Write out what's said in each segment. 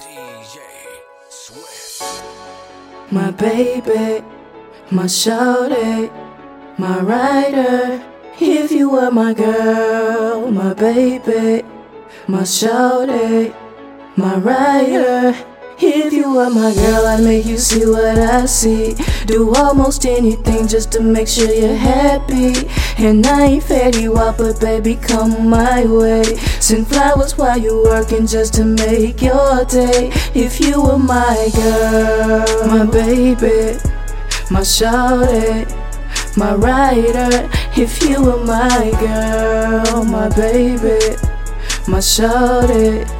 DJ Swift. My baby, my shawty, my rider. If you were my girl, my baby, my shawty, my rider. If you were my girl, I'd make you see what I see. Do almost anything just to make sure you're happy. And I ain't Fetty Wap, but baby, come my way. Send flowers while you're working just to make your day. If you were my girl, my baby, my shawty, my rider. If you were my girl, my baby, my shawty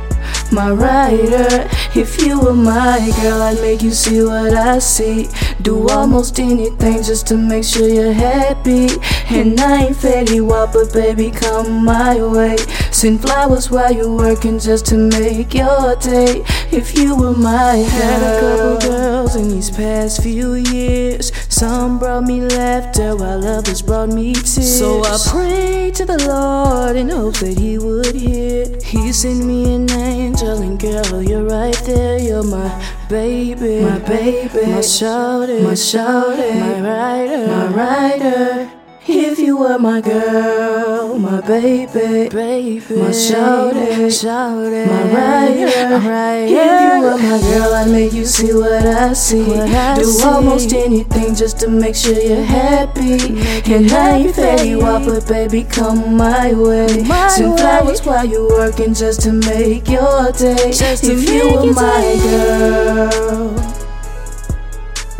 my rider. If you were my girl, I'd make you see what I see. Do almost anything just to make sure you're happy. And I ain't Fetty Wap, but baby, come my way. Send flowers while you're working just to make your day. If you were my girl. Had a couple girls in these past few years. Some brought me laughter while others brought me tears. So I prayed to the Lord in hopes that He would hear. He sent me an angel, and girl, you're right there. You're my baby, my baby, my shouty, my shouty, my rider, my rider. If you were my girl, my baby, baby, my shouty, shouty, my rider, rider. If you were my girl, I'd make you see what I see. What I Do see. almost anything just to make sure you're happy. And I ain't Fetty Wap, but baby, come my way. My Send flowers while you're working just to make your day. Just if you were my day. girl,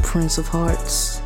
Prince of Hearts.